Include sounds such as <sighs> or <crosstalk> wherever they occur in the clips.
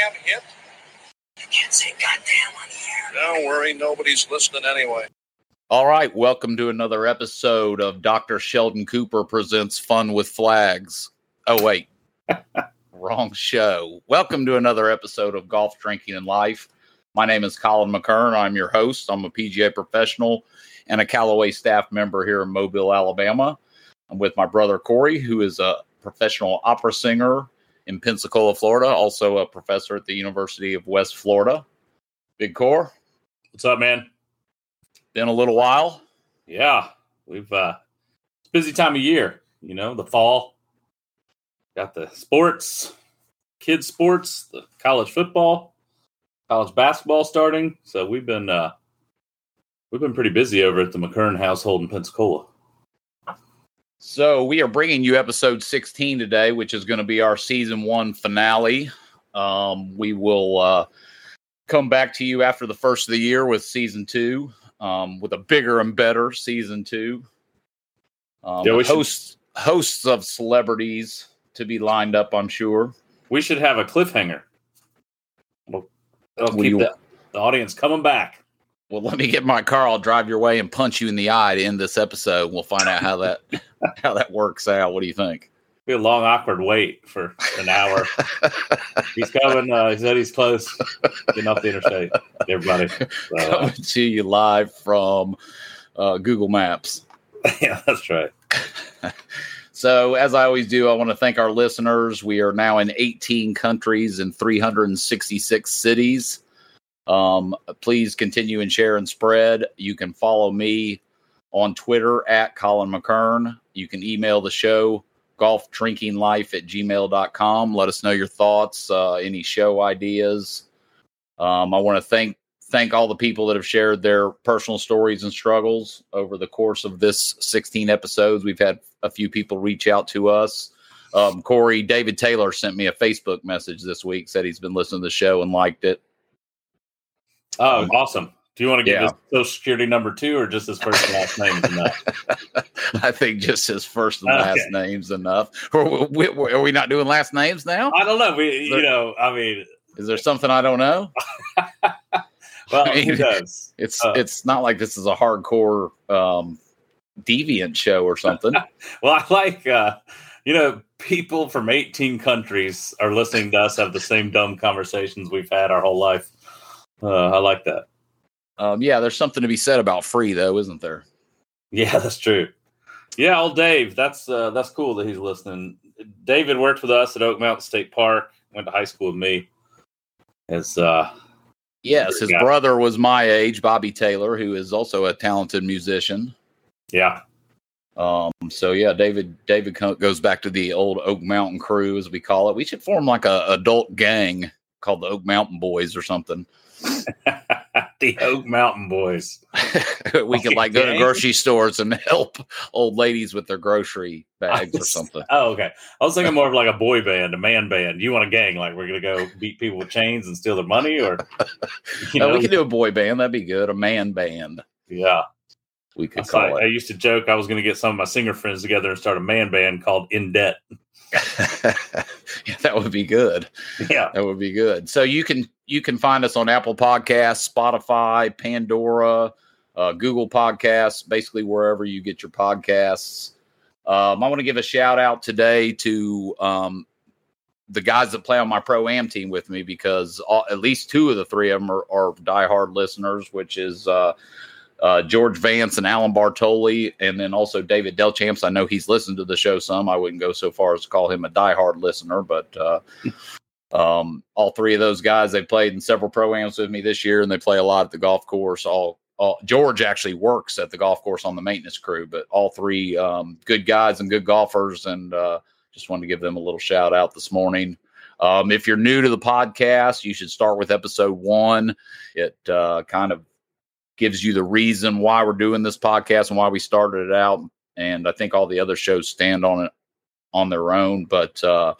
goddamn hit. You can't say goddamn on the air. Don't worry, nobody's listening anyway. All right, welcome to another episode of Dr. Sheldon Cooper presents Fun with Flags. Oh wait, <laughs> wrong show. Welcome to another episode of Golf Drinking and Life. My name is Colin McKern. I'm your host. I'm a PGA professional and a Callaway staff member here in Mobile, Alabama. I'm with my brother Corey, who is a professional opera singer in Pensacola, Florida, also a professor at the University of West Florida. Big Core, What's up, man? been a little while. Yeah, we've uh it's a busy time of year, you know, the fall. Got the sports, kids sports, the college football, college basketball starting. So we've been uh we've been pretty busy over at the McKern household in Pensacola. So we are bringing you episode 16 today, which is going to be our season one finale. Um, we will uh, come back to you after the first of the year with season two, um, with a bigger and better season two. Um, Yeah, we should- hosts hosts of celebrities to be lined up, I'm sure. We should have a cliffhanger. We'll, What keep the, the audience coming back. Well, let me get my car. I'll drive your way and punch you in the eye to end this episode. We'll find out how that <laughs> how that works out. What do you think? Be a long, awkward wait for an hour. <laughs> he's coming. Uh, he said he's close. Getting off the interstate. Everybody. So, <laughs> uh, Coming to you live from uh, Google Maps. yeah, that's right. So, as I always do, I want to thank our listeners. We are now in 18 countries and 366 cities. Um, please continue and share and spread. You can follow me on Twitter at Colin McKern. You can email the show golfdrinkinglife at gmail.com. Let us know your thoughts, uh, any show ideas. Um, I want to thank thank all the people that have shared their personal stories and struggles over the course of this 16 episodes. We've had a few people reach out to us. Um, Corey David Taylor sent me a Facebook message this week, said he's been listening to the show and liked it. Oh, Um, awesome. Do you want to get yeah. his social security number two or just his first and last name? is enough? <laughs> I think just his first and Okay. last name's enough. Are we, are we not doing last names now? I don't know. We, you know, I mean, Is there something I don't know? <laughs> well, I mean, does? It's Uh. it's not like this is a hardcore um, deviant show or something. <laughs> Well, I like, uh, you know, people from 18 countries are listening to us have the same dumb conversations we've had our whole life. Uh, I like that. um, yeah, there's something to be said about free though, isn't there? Yeah, <laughs> that's true. Yeah, old Dave. That's uh, that's cool that he's listening. David worked with us at Oak Mountain State Park. Went to high school with me. As uh, Yes, his Yeah. brother was my age, Bobby Taylor, who is also a talented musician. yeah, Um, so yeah, David David goes back to the old Oak Mountain crew, as we call it. We should form like a adult gang called the Oak Mountain Boys or something. <laughs> the Oak Mountain Boys. <laughs> we could like go to grocery stores and help old ladies with their grocery bags or <laughs> something. Oh, okay. I was thinking more of like a boy band, a man band. You want a gang? Like we're gonna go beat people with chains and steal their money, or you Uh, know? we could do a boy band. That'd be good. A man band. yeah. We could That's like- call I used to joke I was gonna get some of my singer friends together and start a man band called In Debt. yeah, that would be good. Yeah. That would be good. So you can you can find us on Apple Podcasts, Spotify, Pandora, uh, Google Podcasts, basically wherever you get your podcasts. Um, I want to give a shout out today to um, the guys that play on my pro am team with me because all, at least two of the three of them are, are diehard listeners, which is uh, uh, George Vance and Alan Bartoli, and then also David Delchamps. I know he's listened to the show some. I wouldn't go so far as to call him a diehard listener, but uh, um, all three of those guys they played in several programs with me this year, and they play a lot at the golf course. All, all George actually works at the golf course on the maintenance crew, but all three um, good guys and good golfers, and uh, just wanted to give them a little shout out this morning. Um, if you're new to the podcast, you should start with episode one. It uh, kind of gives you the reason why we're doing this podcast and why we started it out. And I think all the other shows stand on it on their own. But uh,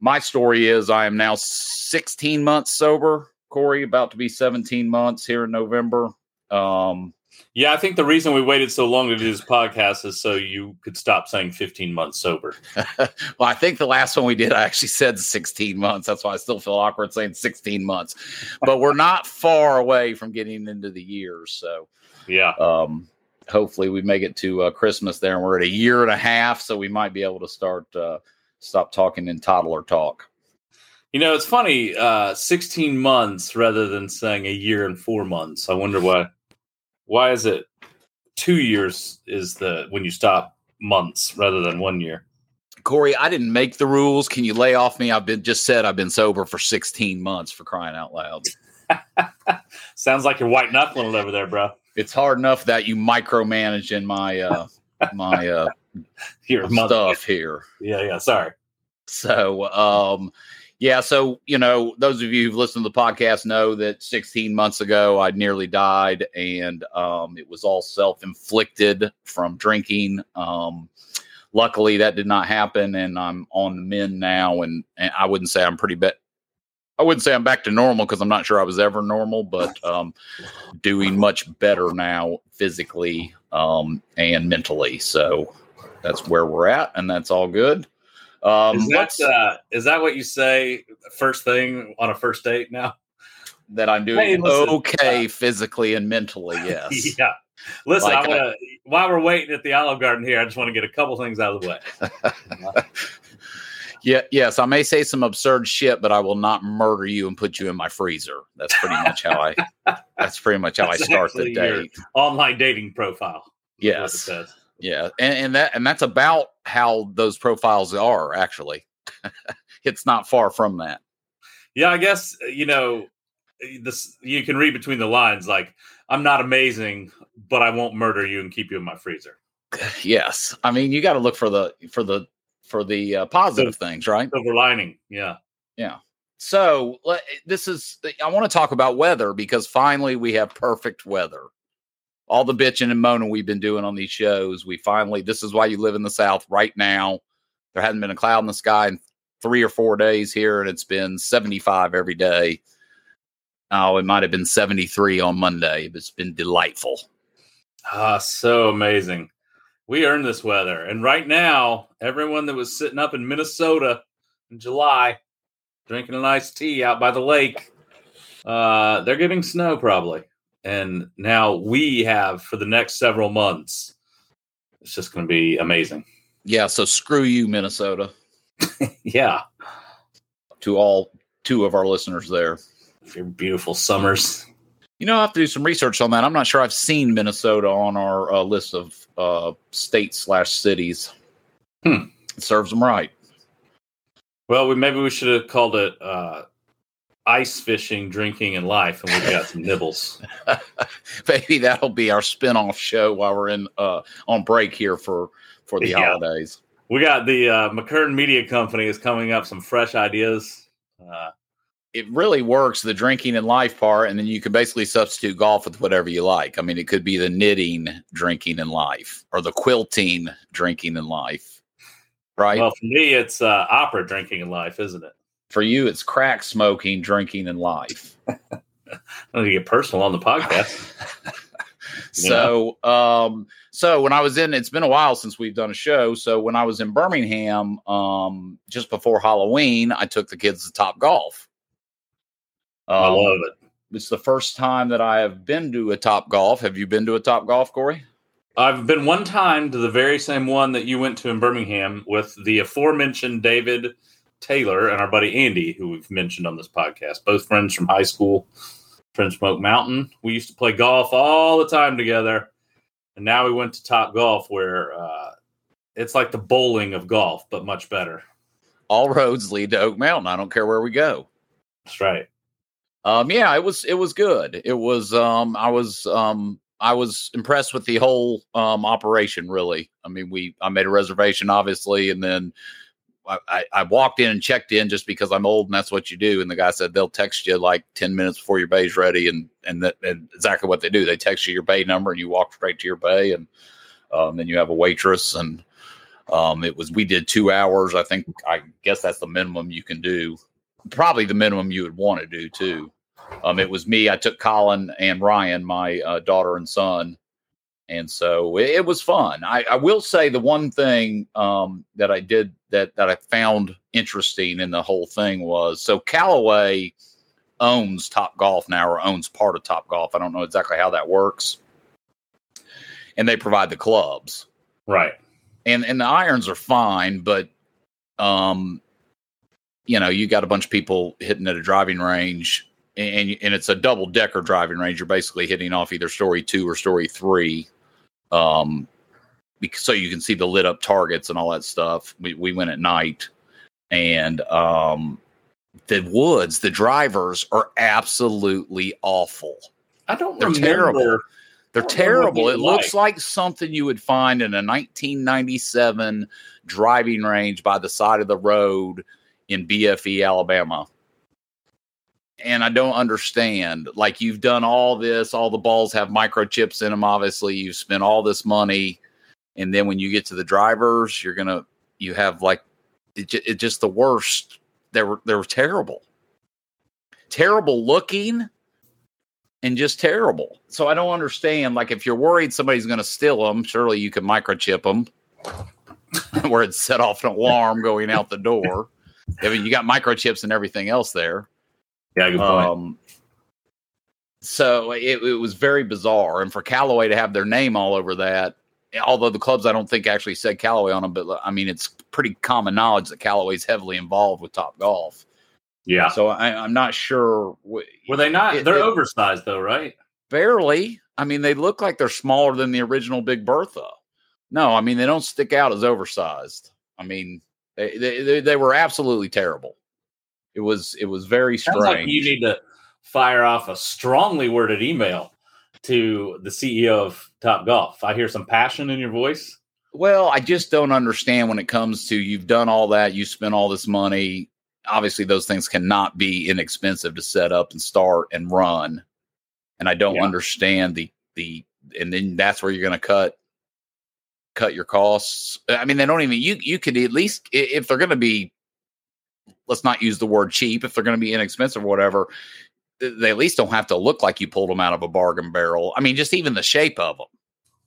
my story is I am now 16 months sober, Corey, about to be 17 months here in November. Um, Yeah, I think the reason we waited so long to do this podcast is so you could stop saying 15 months sober. <laughs> well, I think the last one we did, I actually said 16 months. That's why I still feel awkward saying 16 months. But we're not far away from getting into the years. So, Yeah. um, hopefully, we make it to uh, Christmas there, and we're at a year and a half. So we might be able to start uh, stop talking in toddler talk. You know, it's funny, uh, 16 months rather than saying a year and four months. I wonder why. Why is it two years is the when you stop months rather than one year? Corey, I didn't make the rules. Can you lay off me? I've been just said I've been sober for 16 months for crying out loud. <laughs> Sounds like you're white knuckling it over there, bro. It's hard enough that you micromanage in my uh my uh Your month. stuff here. Yeah, yeah. Sorry. So, um, yeah. So, you know, those of you who've listened to the podcast know that 16 months ago I nearly died, and um, it was all self inflicted from drinking. Um, luckily, that did not happen, and I'm on the mend now. And, and I wouldn't say I'm pretty bad. I wouldn't say I'm back to normal because I'm not sure I was ever normal, but <laughs> um, doing much better now physically um, and mentally. So that's where we're at, and that's all good. Um, is, that, uh, is that what you say first thing on a first date now? that I'm doing Hey, listen, okay physically and mentally. <laughs> Yes. yeah. Listen, Like, I want to. While we're waiting at the Olive Garden here, I just want to get a couple things out of the way. <laughs> yeah. Yes. I may say some absurd shit, but I will not murder you and put you in my freezer. That's pretty much how I. <laughs> That's pretty much how I start the date. Online dating profile. is what it Yes. Yeah, and, and that and that's about how those profiles are. Actually, <laughs> it's not far from that. Yeah, I guess uh, you know this. You can read between the lines. Like, I'm not amazing, but I won't murder you and keep you in my freezer. <laughs> Yes, I mean you got to look for the for the for the uh, positive things, right? Silver lining. Yeah. So le- this is I want to talk about weather because finally we have perfect weather. All the bitching and moaning we've been doing on these shows, we finally this is why you live in the South right now. There hasn't been a cloud in the sky in three or four days here, and it's been 75 every day. Oh, it might have been 73 on Monday, but it's been delightful. Ah, so amazing. We earned this weather. And right now, everyone that was sitting up in Minnesota in July drinking a nice tea out by the lake, uh, they're getting snow probably. And now we have for the next several months. It's just going to be amazing. Yeah, so screw you, Minnesota, <laughs> Yeah. to all two of our listeners there. Your beautiful summers. You know, I have to do some research on that. I'm not sure I've seen Minnesota on our uh, list of uh, states slash cities. Hmm. It serves them right. Well, we maybe we should have called it uh, ice fishing, drinking, and life, and we've got some nibbles. <laughs> Maybe that'll be our spin-off show while we're in uh, on break here for for the Yeah. holidays. We got the uh, McKern Media Company is coming up some fresh ideas. Uh, It really works the drinking and life part, and then you can basically substitute golf with whatever you like. I mean, it could be the knitting, drinking, and life, or the quilting, drinking, and life. Right. Well, for me, it's uh, opera drinking and life, isn't it? For you, it's crack smoking, drinking, and life. <laughs> I'm going to get personal on the podcast. <laughs> so um so when i was in it's been a while since we've done a show so when i was in birmingham um just before halloween i took the kids to top golf I um, love it. it's the first time that i have been to a top golf have you been to a top golf corey I've been one time to the very same one that you went to in Birmingham with the aforementioned David Taylor and our buddy Andy, who we've mentioned on this podcast. Both friends from high school, friends from Oak Mountain. We used to play golf all the time together. And now we went to Top Golf, where uh, it's like the bowling of golf, but much better. all roads lead to oak mountain i don't care where we go That's right. Um, yeah, it was it was good. It was um I was um I was impressed with the whole um operation really. I mean, we I made a reservation obviously and then I, I, walked in and checked in just because I'm old and that's what you do. And the guy said they'll text you like 10 minutes before your bay's ready. And, and that, and exactly what they do. They text you your bay number and you walk straight to your bay and, um, then you have a waitress and, um, it was, we did two hours. I think, I guess that's the minimum you can do probably the minimum you would want to do too. Um, it was me. I took Colin and Ryan, my uh, daughter and son, and so it, it was fun. I, I, will say the one thing um, that I did that that I found interesting in the whole thing was so Callaway owns Top Golf now or owns part of Top Golf. I don't know exactly how that works, and they provide the clubs, right? And and the irons are fine, but um, you know, you got a bunch of people hitting at a driving range and and it's a double decker driving range. You're basically hitting off either story two or story three, um, because, so you can see the lit up targets and all that stuff. We we went at night, and um, the woods, the drivers are absolutely awful. I don't. They're remember. terrible. They're terrible. It like. looks like something you would find in a 1997 driving range by the side of the road in BFE, Alabama and I don't understand. Like you've done all this, all the balls have microchips in them. Obviously, you've spent all this money, and then when you get to the drivers, you're gonna you have like it, it just the worst. They were they were terrible, terrible looking, and just terrible. So I don't understand. Like if you're worried somebody's gonna steal them, surely you can microchip them, <laughs> where it set off an alarm going out the door. I mean, you got microchips and everything else there. Yeah, good point. Um, so it, it, was very bizarre, and for Callaway to have their name all over that, although the clubs I don't think actually said Callaway on them, but I mean it's pretty common knowledge that Callaway's heavily involved with Top Golf. Yeah. So I, am not sure. Were they not? It, they're it, oversized though, right? Barely. I mean, they look like they're smaller than the original Big Bertha. No, I mean they don't stick out as oversized. I mean, they they, they were absolutely terrible. It was it was very strange. Like you need to fire off a strongly worded email to the CEO of Top Golf. I hear some passion in your voice. Well, I just don't understand when it comes to you've done all that, you spent all this money. Obviously, those things cannot be inexpensive to set up and start and run. And I don't yeah. understand the the and then that's where you're going to cut cut your costs. I mean, they don't even you you could at least if they're going to be let's not use the word cheap if they're going to be inexpensive or whatever they at least don't have to look like you pulled them out of a bargain barrel. I mean just even the shape of them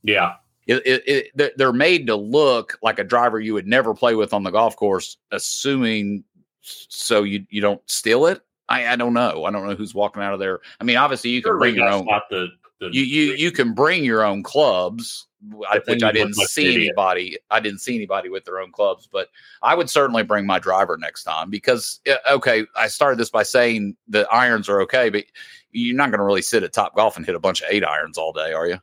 yeah. It, it, it, they're made to look like a driver you would never play with on the golf course assuming so you you don't steal it? I i don't know. I don't know who's walking out of there. I mean obviously you can bring your own the, the, you you you can bring your own clubs which I didn't see anybody. I didn't see anybody with their own clubs, but I would certainly bring my driver next time because okay, I started this by saying the irons are okay, but you're not going to really sit at Top Golf and hit a bunch of eight irons all day, are you?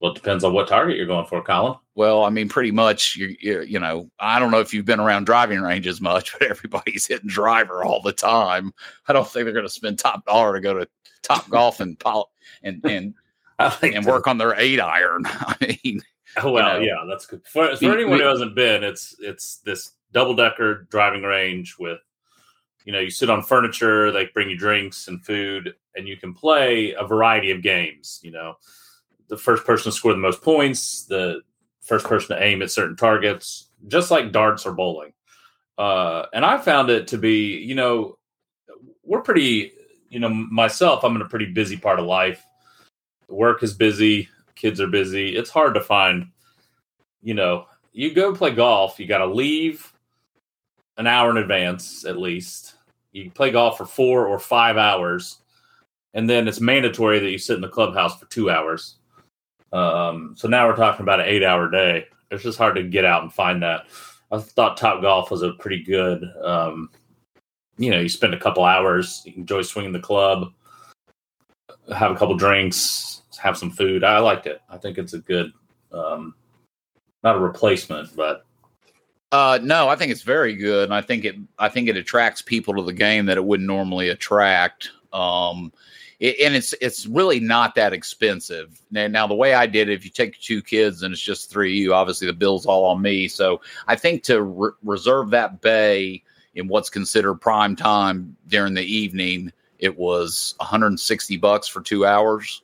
Well, it depends on what target you're going for, Colin. Well, I mean, pretty much, you you know, I don't know if you've been around driving ranges much, <laughs> but everybody's hitting driver all the time. I don't think they're going to spend top dollar to go to Top Golf and and and like and work on their eight iron. <laughs> I mean, oh, well, you know, yeah, that's good. For, for anyone who hasn't been, it's it's this double decker driving range with, you know, you sit on furniture, they bring you drinks and food, and you can play a variety of games. You know, the first person to score the most points, the first person to aim at certain targets, just like darts or bowling. Uh, and I found it to be, you know, we're pretty, you know, myself, I'm in a pretty busy part of life work is busy, kids are busy. It's hard to find, you know, you go play golf, you got to leave an hour in advance at least. You play golf for four or five hours, and then it's mandatory that you sit in the clubhouse for two hours. Um, so now we're talking about an eight hour day. It's just hard to get out and find that. I thought Top Golf was a pretty good, um, you know, you spend a couple hours, you enjoy swinging the club, have a couple drinks, have some food. I liked it. I think it's a good, um, not a replacement, but uh, no, I think it's very good, and I think it I think it attracts people to the game that it wouldn't normally attract. Um, it, and it's it's really not that expensive. Now, now, the way I did it, if you take two kids and it's just three of you, obviously the bill's all on me. So I think to re- reserve that bay in what's considered prime time during the evening, it was 160 bucks for two hours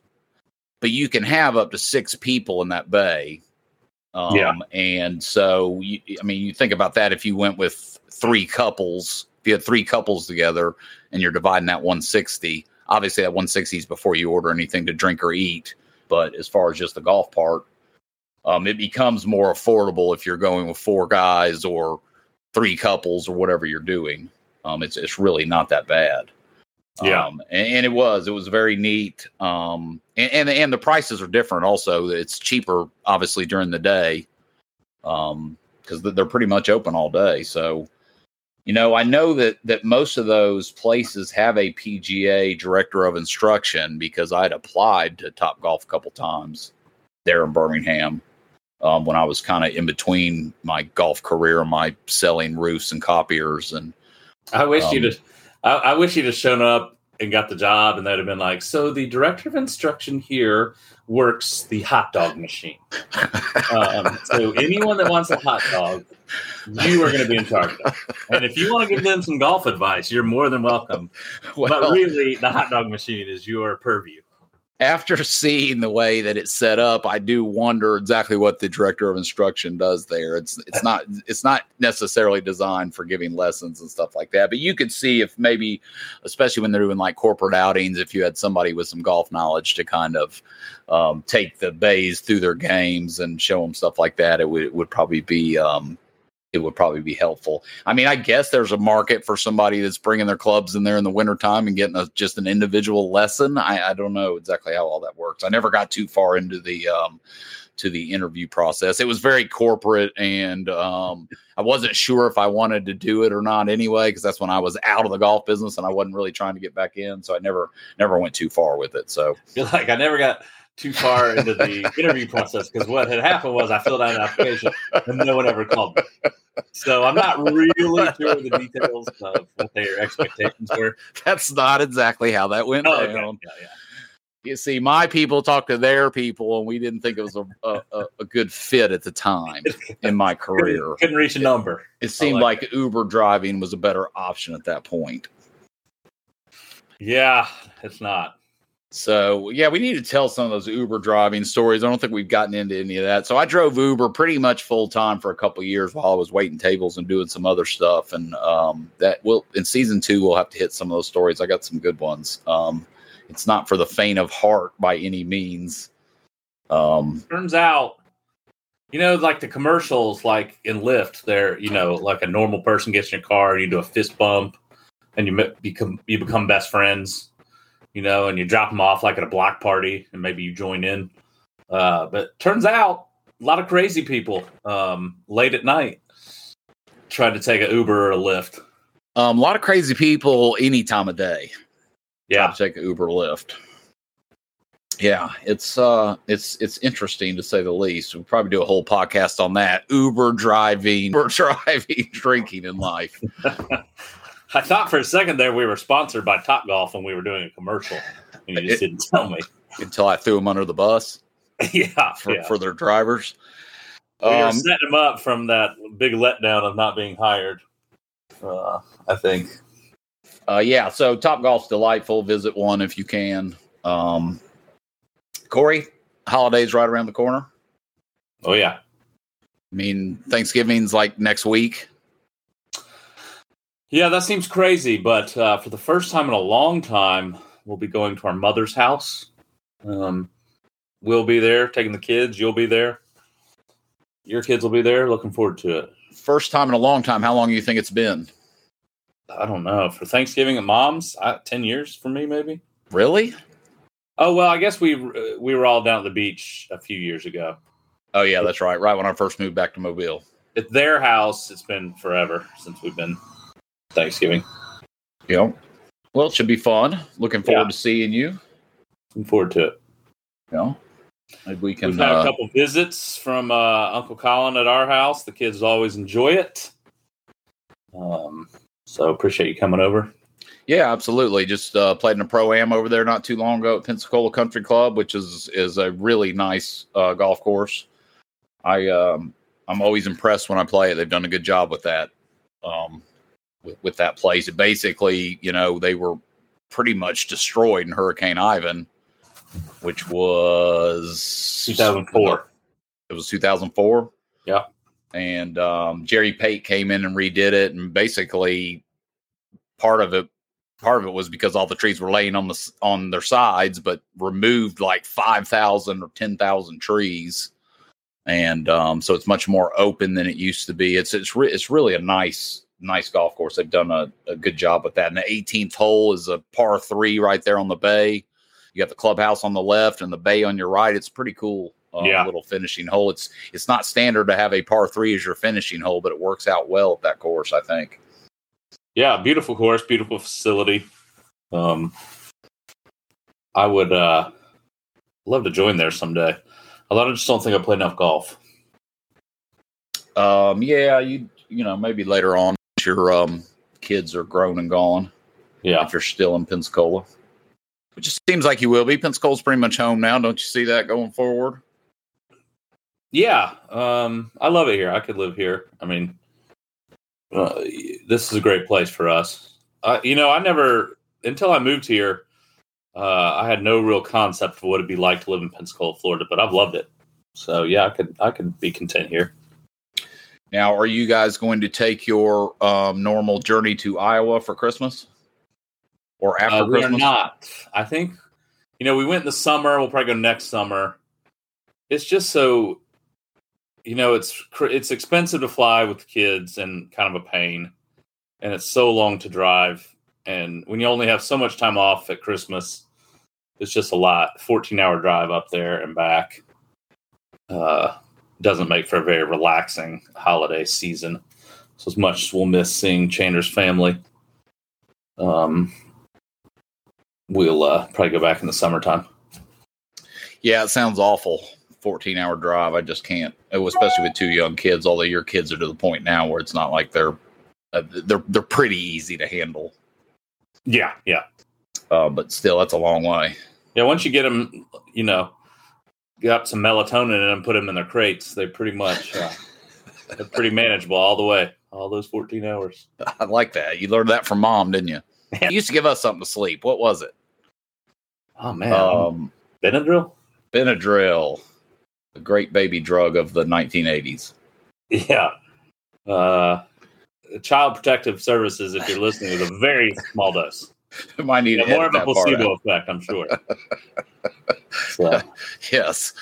but you can have up to six people in that bay. Um, yeah. And so, you, I mean, you think about that if you went with three couples, if you had three couples together and you're dividing that 160, obviously that 160 is before you order anything to drink or eat. but as far as just the golf part, um, it becomes more affordable if you're going with four guys or three couples or whatever you're doing. Um, it's it's really not that bad. Yeah. Um, and, and it was it was very neat. Um, and, and and the prices are different. Also, it's cheaper obviously during the day, um, because they're pretty much open all day. So, you know, I know that that most of those places have a PGA director of instruction because I'd applied to Top Golf a couple times there in Birmingham um, when I was kind of in between my golf career and my selling roofs and copiers and I wish Um, you'd have, I, I wish you'd have shown up and got the job, and they'd have been like, "So the director of instruction here works the hot dog machine. Um, so anyone that wants a hot dog, you are going to be in charge of. And if you want to give them some golf advice, you're more than welcome. but really, the hot dog machine is your purview. After <laughs> seeing the way that it's set up, I do wonder exactly what the director of instruction does there. It's it's not it's not necessarily designed for giving lessons and stuff like that. But you could see if maybe, especially when they're doing like corporate outings, if you had somebody with some golf knowledge to kind of um, take the bays through their games and show them stuff like that, it would it would probably be um, it would probably be helpful. I mean, I guess there's a market for somebody that's bringing their clubs in there in the wintertime and getting a, just an individual lesson. I, I don't know exactly how all that works. I never got too far into the um, to the interview process. It was very corporate, and um, I wasn't sure if I wanted to do it or not anyway, because that's when I was out of the golf business and I wasn't really trying to get back in. So I never never went too far with it. So <laughs> like, I never got too far into the interview process because what had happened was I filled out an application and no one ever called me. So I'm not really sure the details of what their expectations were. that's not exactly how that went Oh, down. okay. Yeah, yeah. you see, my people talked to their people, and we didn't think it was a, a, a- good fit at the time in my <laughs> career. Couldn't, couldn't reach a number. It seemed like like, Uber driving was a better option at that point. Yeah, it's not. So, yeah, we need to tell some of those Uber driving stories. I don't think we've gotten into any of that. So, I drove Uber pretty much full time for a couple years while I was waiting tables and doing some other stuff. And um, that will in season two, we'll have to hit some of those stories. I got some good ones. Um, it's not for the faint of heart by any means. Um, Turns out, you know, like the commercials, like in Lyft, they're you know, like a normal person gets in your car you do a fist bump, and you become you become best friends, you know, and you drop them off like at a block party, and maybe you join in. Uh, but turns out, a lot of crazy people um, late at night tried to take an Uber or a Lyft. Um, a lot of crazy people any time of day. Yeah, take an Uber Lyft. Yeah, it's uh it's it's interesting to say the least. We'll probably do a whole podcast on that. Uber driving, <laughs> Uber driving, drinking in life. <laughs> I thought for a second there we were sponsored by Top Golf when we were doing a commercial, and you just didn't tell me. Until I threw them under the bus <laughs> yeah, for, yeah. for their drivers. we were Um, setting him up from that big letdown of not being hired. Uh, I think. uh, yeah, so Top Golf's delightful. Visit one if you can. Um, Corey, holidays right around the corner. Oh yeah, I mean, Thanksgiving's like next week. Yeah. That seems crazy, but uh, for the first time in a long time, we'll be going to our mother's house. Um, we'll be there, taking the kids. You'll be there. Your kids will be there. Looking forward to it. First time in a long time. How long do you think it's been? I don't know for Thanksgiving at mom's. I, Ten years for me, maybe. Really? Oh well, I guess we uh, we were all down at the beach a few years ago. Oh yeah, that's right. Right when I first moved back to Mobile. At their house, it's been forever since we've been Thanksgiving. Yep. Well, it should be fun. Looking forward Yeah. to seeing you. Looking forward to it. Yeah. maybe we can. We've had a Uh, couple visits from uh, Uncle Colin at our house. The kids always enjoy it. Um, so appreciate you coming over. yeah, absolutely. Just uh, played in a pro am over there not too long ago at Pensacola Country Club, which is is a really nice uh, golf course. I um, I'm always impressed when I play it. They've done a good job with that. Um, with, with that place, it basically, you know, they were pretty much destroyed in Hurricane Ivan, which was 2004. It was 2004. Yeah. And um, Jerry Pate came in and redid it, and basically part of it part of it was because all the trees were laying on the on their sides, but removed like five thousand or ten thousand trees, and um, so it's much more open than it used to be. It's it's re- it's really a nice nice golf course. They've done a, a good job with that. And the 18th hole is a par three right there on the bay. You got the clubhouse on the left and the bay on your right. It's pretty cool. Uh, Yeah. little finishing hole. It's it's not standard to have a par three as your finishing hole, but it works out well at that course. I think. Yeah, beautiful course, beautiful facility. Um, I would uh, love to join there someday. Although I just don't think I play enough golf. Um, yeah, you you know maybe later on your um kids are grown and gone. Yeah, If you're still in Pensacola, which it seems like you will be. Pensacola's pretty much home now. Don't you see that going forward? yeah. Um, I love it here. I could live here. I mean, uh, this is a great place for us. Uh, you know, I never until I moved here. Uh, I had no real concept of what it'd be like to live in Pensacola, Florida, but I've loved it. So yeah, I could I could be content here. Now, are you guys going to take your um, normal journey to Iowa for Christmas or after Uh, we are not. I think, you know, we went in the summer. We'll probably go next summer. It's just so, you know, it's it's expensive to fly with the kids and kind of a pain, and it's so long to drive. And when you only have so much time off at Christmas, it's just a lot. Fourteen hour drive up there and back. Uh, doesn't make for a very relaxing holiday season. So as much as we'll miss seeing Chandler's family, um, we'll uh, probably go back in the summertime. Yeah, it sounds awful. 14 hour drive. I just can't, Oh, especially with two young kids. Although your kids are to the point now where it's not like they're uh, they're they're pretty easy to handle. Yeah, yeah, Uh, but still, that's a long way. yeah. Once you get them, you know, got some melatonin and put them in their crates. They pretty much uh, <laughs> they're pretty manageable all the way, all those fourteen hours. I like that. You learned that from mom, didn't you? <laughs> You used to give us something to sleep. What was it? Oh man, Um, Benadryl. Benadryl, the great baby drug of the 1980s. Yeah. Uh, Child Protective Services, if you're listening, is a very small dose. <laughs> Might need Yeah, more of a placebo effect, I'm sure. <laughs> So, Yes.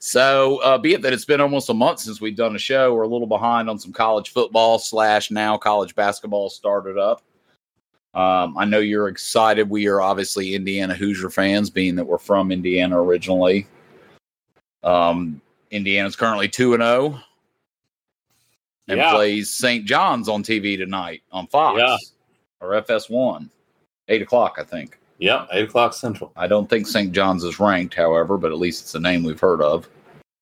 So, uh, be it that it's been almost a month since we've done a show, we're a little behind on some college football slash now college basketball started up. Um, I know you're excited. We are obviously Indiana Hoosier fans, being that we're from Indiana originally. Um, Indiana's currently two and zero, and Yeah. plays St. John's on TV tonight on Fox Yeah. or FS1, eight o'clock, I think. yeah, eight o'clock central. I don't think St. John's is ranked, however, but at least it's a name we've heard of.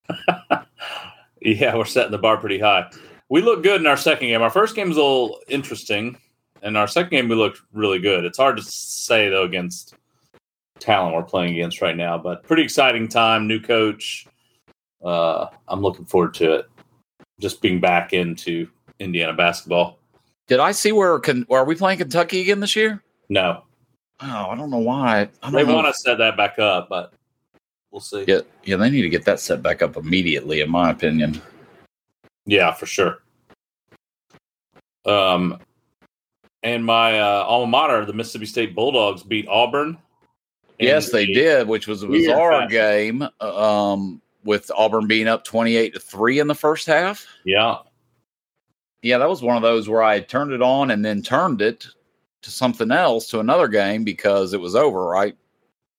<laughs> Yeah, we're setting the bar pretty high. We look good in our second game. Our first game was a little interesting, and our second game we looked really good. It's hard to say though against talent we're playing against right now, but pretty exciting time. New coach. Uh, I'm looking forward to it. Just being back into Indiana basketball. Did I see where can are we playing Kentucky again this year? No, Oh, I don't know why. I don't they know. want to set that back up, but we'll see. Yeah, yeah, they need to get that set back up immediately, in my opinion. Yeah, for sure. Um, and my uh, alma mater, the Mississippi State Bulldogs, beat Auburn. yes, they a- did, which was a bizarre fashion. game. Um, with Auburn being up twenty-eight to three in the first half. Yeah, Yeah, that was one of those where I turned it on and then turned it to something else to another game because it was over, right?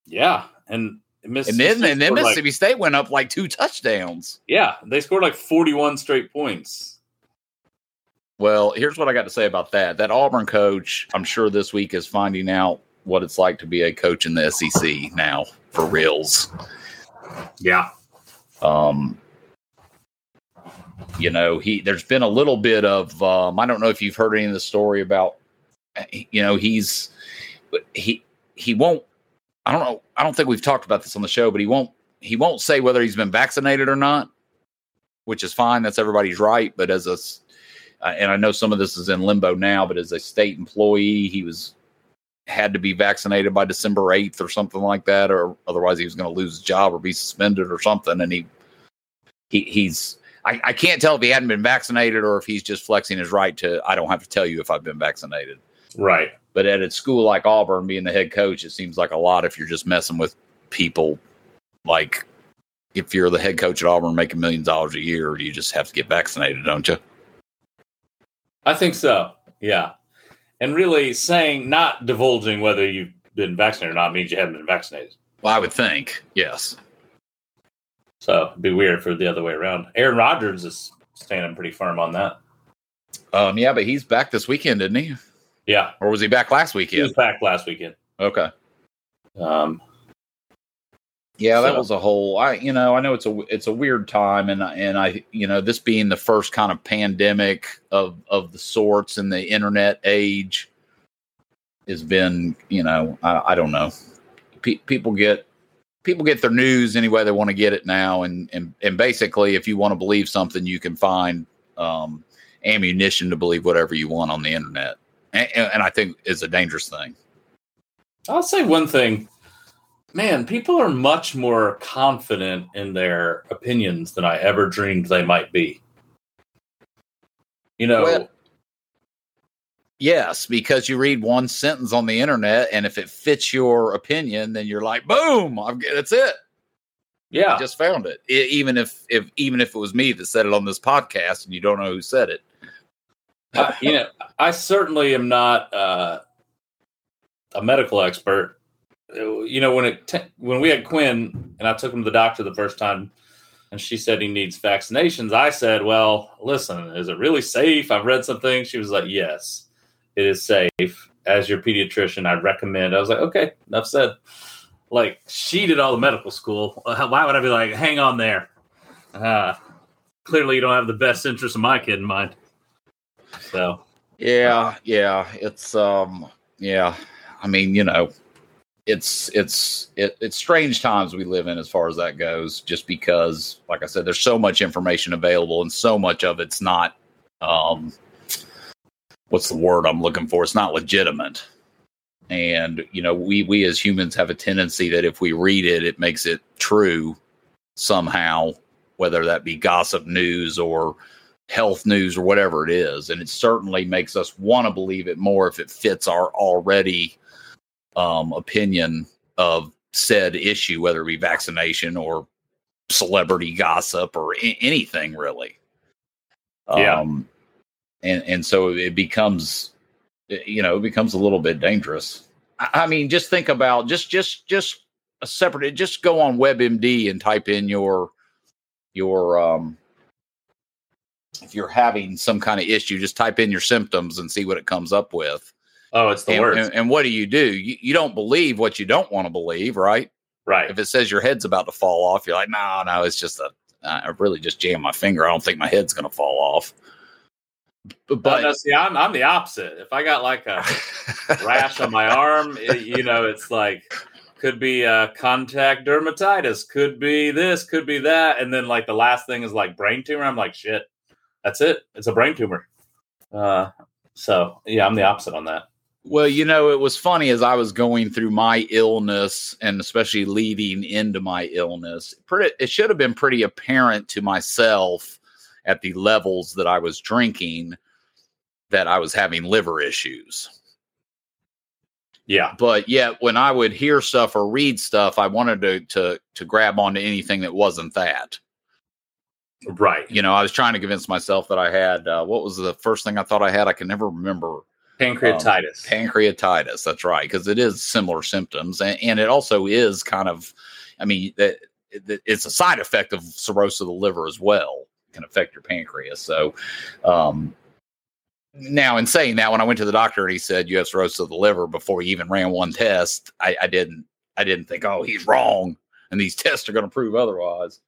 yeah, and And Mississippi then and then scored like- Mississippi State went up like two touchdowns. yeah, they scored like forty-one straight points. Well, here's what I got to say about that. That Auburn coach, I'm sure this week is finding out what it's like to be a coach in the SEC now for reals. Yeah, Um, you know, he there's been a little bit of um, I don't know if you've heard any of the story about you know, he's he he won't I don't know, I don't think we've talked about this on the show, but he won't he won't say whether he's been vaccinated or not, which is fine. That's everybody's right. But as a uh, and I know some of this is in limbo now, but as a state employee, he was had to be vaccinated by December 8th or something like that, or otherwise he was going to lose his job or be suspended or something. And he, he he's, I, I can't tell if he hadn't been vaccinated or if he's just flexing his right to, I don't have to tell you if I've been vaccinated. Right. But at a school like Auburn, being the head coach, it seems like a lot if you're just messing with people like if you're the head coach at Auburn making millions of dollars a year, you just have to get vaccinated, don't you? I think so. Yeah. And really saying, not divulging whether you've been vaccinated or not means you haven't been vaccinated. Well, I would think, yes. So it'd be weird for the other way around. Aaron Rodgers is standing pretty firm on that. Um, yeah, but he's back this weekend, isn't he? Yeah. Or was he back last He weekend? was back last weekend. Okay. Um, Yeah, that was a whole. I you know I know it's a it's a weird time, and and I you know this being the first kind of pandemic of of the sorts in the internet age has been you know I, I don't know Pe- people get people get their news any way they want to get it now, and and and basically if you want to believe something, you can find um, ammunition to believe whatever you want on the internet, and, and I think is a dangerous thing. I'll say one thing. Man, people are much more confident in their opinions than I ever dreamed they might be. You know, Well, Yes, because you read one sentence on the internet, and if it fits your opinion, then you're like, "Boom! I've, that's it. yeah, I just found it." E- even if, if even if it was me that said it on this podcast, and you don't know who said it. I- you know, I certainly am not uh, a medical expert. You know, when it t- when we had Quinn and I took him to the doctor the first time, and she said he needs vaccinations, I said, "Well, listen, is it really safe?" I've read some things. She was like, "Yes, it is safe." As your pediatrician, I recommend. I was like, "Okay, enough said." Like she did all the medical school. Why would I be like, "Hang on there"? Uh, clearly, you don't have the best interest of my kid in mind. So. Yeah, yeah, it's um, yeah. I mean, you know, it's it's it, it's strange times we live in as far as that goes. Just because, like I said, there's so much information available, and so much of it's not um, what's the word I'm looking for? It's not legitimate. And you know, we we as humans have a tendency that if we read it, it makes it true somehow, whether that be gossip news or health news or whatever it is. And it certainly makes us want to believe it more if it fits our already um, opinion of said issue, whether it be vaccination or celebrity gossip or a- anything really. Yeah. Um, and, and so it becomes, you know, it becomes a little bit dangerous. I, I mean, just think about just, just, just a separate, just go on WebMD and type in your, your, um, if you're having some kind of issue, just type in your symptoms and see what it comes up with. Oh, it's the And, worst. and, and what do you do? You, you don't believe what you don't want to believe, right? right. If it says your head's about to fall off, you're like, no, no, it's just a, I really just jammed my finger. I don't think my head's going to fall off. But, But no, see, I'm I'm the opposite. If I got like a <laughs> rash on my arm, it- you know, it's like could be uh, contact dermatitis, could be this, could be that, and then like the last thing is like brain tumor. I'm like, shit, that's it. It's a brain tumor. Uh, so yeah, I'm the opposite on that. Well, you know, it was funny as I was going through my illness and especially leading into my illness. Pretty, it should have been pretty apparent to myself at the levels that I was drinking that I was having liver issues. Yeah, But yet, when I would hear stuff or read stuff, I wanted to to to grab onto anything that wasn't that. Right. You know, I was trying to convince myself that I had uh, what was the first thing I thought I had? I can never remember Pancreatitis. pancreatitis that's right because it is similar symptoms and, and it also is kind of i mean that it, it's a side effect of cirrhosis of the liver as well It can affect your pancreas so um now in saying that when i went to the doctor and he said you have cirrhosis of the liver before he even ran one test i, I didn't i didn't think oh he's wrong and these <laughs> tests are going to prove otherwise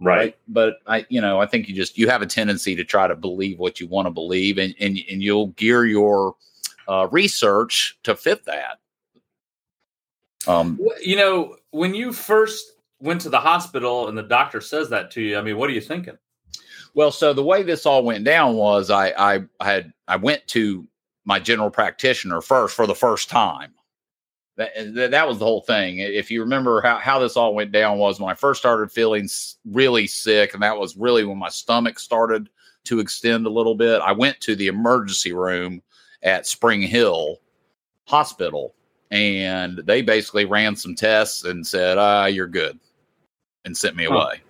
right. but i you know i think you just you have a tendency to try to believe what you want to believe and and, and you'll gear your uh, research to fit that um You know, when you first went to the hospital and the doctor says that to you, I mean, what are you thinking? well so the way this all went down was i i had i went to my general practitioner first for the first time that, that was the whole thing if you remember how, how this all went down was when i first started feeling really sick and that was really when my stomach started to extend a little bit i went to the emergency room at spring hill hospital, and they basically ran some tests and said, "Ah, you're good," and sent me away.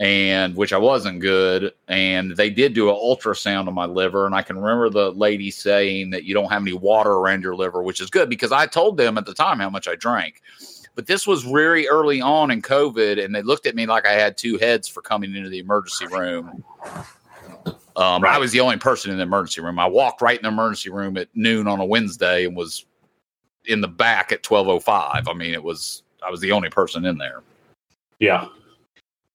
And which I wasn't good. And they did do an ultrasound on my liver, and I can remember the lady saying that you don't have any water around your liver, which is good because I told them at the time how much I drank. But this was very early on in COVID, and they looked at me like I had two heads for coming into the emergency room. Um, I was the only person in the emergency room. I walked right in the emergency room at noon on a Wednesday and was in the back at twelve oh five. I mean, it was I was the only person in there. Yeah.